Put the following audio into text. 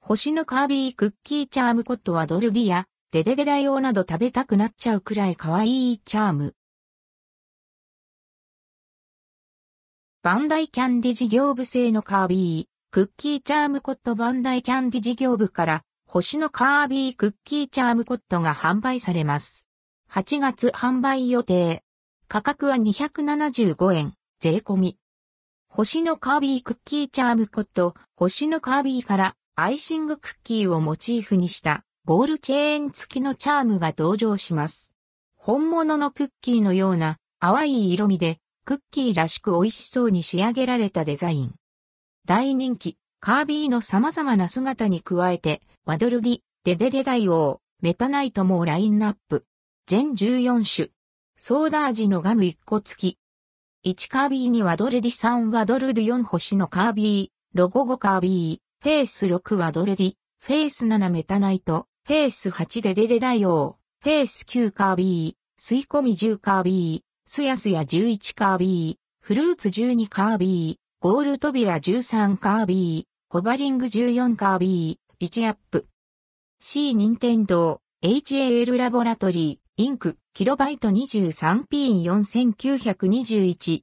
星のカービィクッキーチャームコットはドルディやデデデダ用など食べたくなっちゃうくらい可愛いチャーム。バンダイキャンディ事業部製のカービー、クッキーチャームコットバンダイキャンディ事業部から星のカービークッキーチャームコットが販売されます。8月販売予定。価格は275円、税込み。星のカービークッキーチャームコット、星のカービーからアイシングクッキーをモチーフにしたボールチェーン付きのチャームが登場します。本物のクッキーのような淡い色味でクッキーらしく美味しそうに仕上げられたデザイン。大人気、カービーの様々な姿に加えて、ワドルディ、デデデダイオー、メタナイトもラインナップ。全14種。ソーダ味のガム1個付き。1カービーにワドルディ3ワドルディ4星のカービー、ロゴ5カービー、フェース6ワドルディ、フェース7メタナイト、フェース8デデデダイオー、フェース9カービー、吸い込み10カービー、すやすや11カービー、フルーツ12カービー、ゴール扉13カービー、ホバリング14カービー、1アップ。C 任天堂 HAL ラボラトリー、インク、キロバイト 23P4921、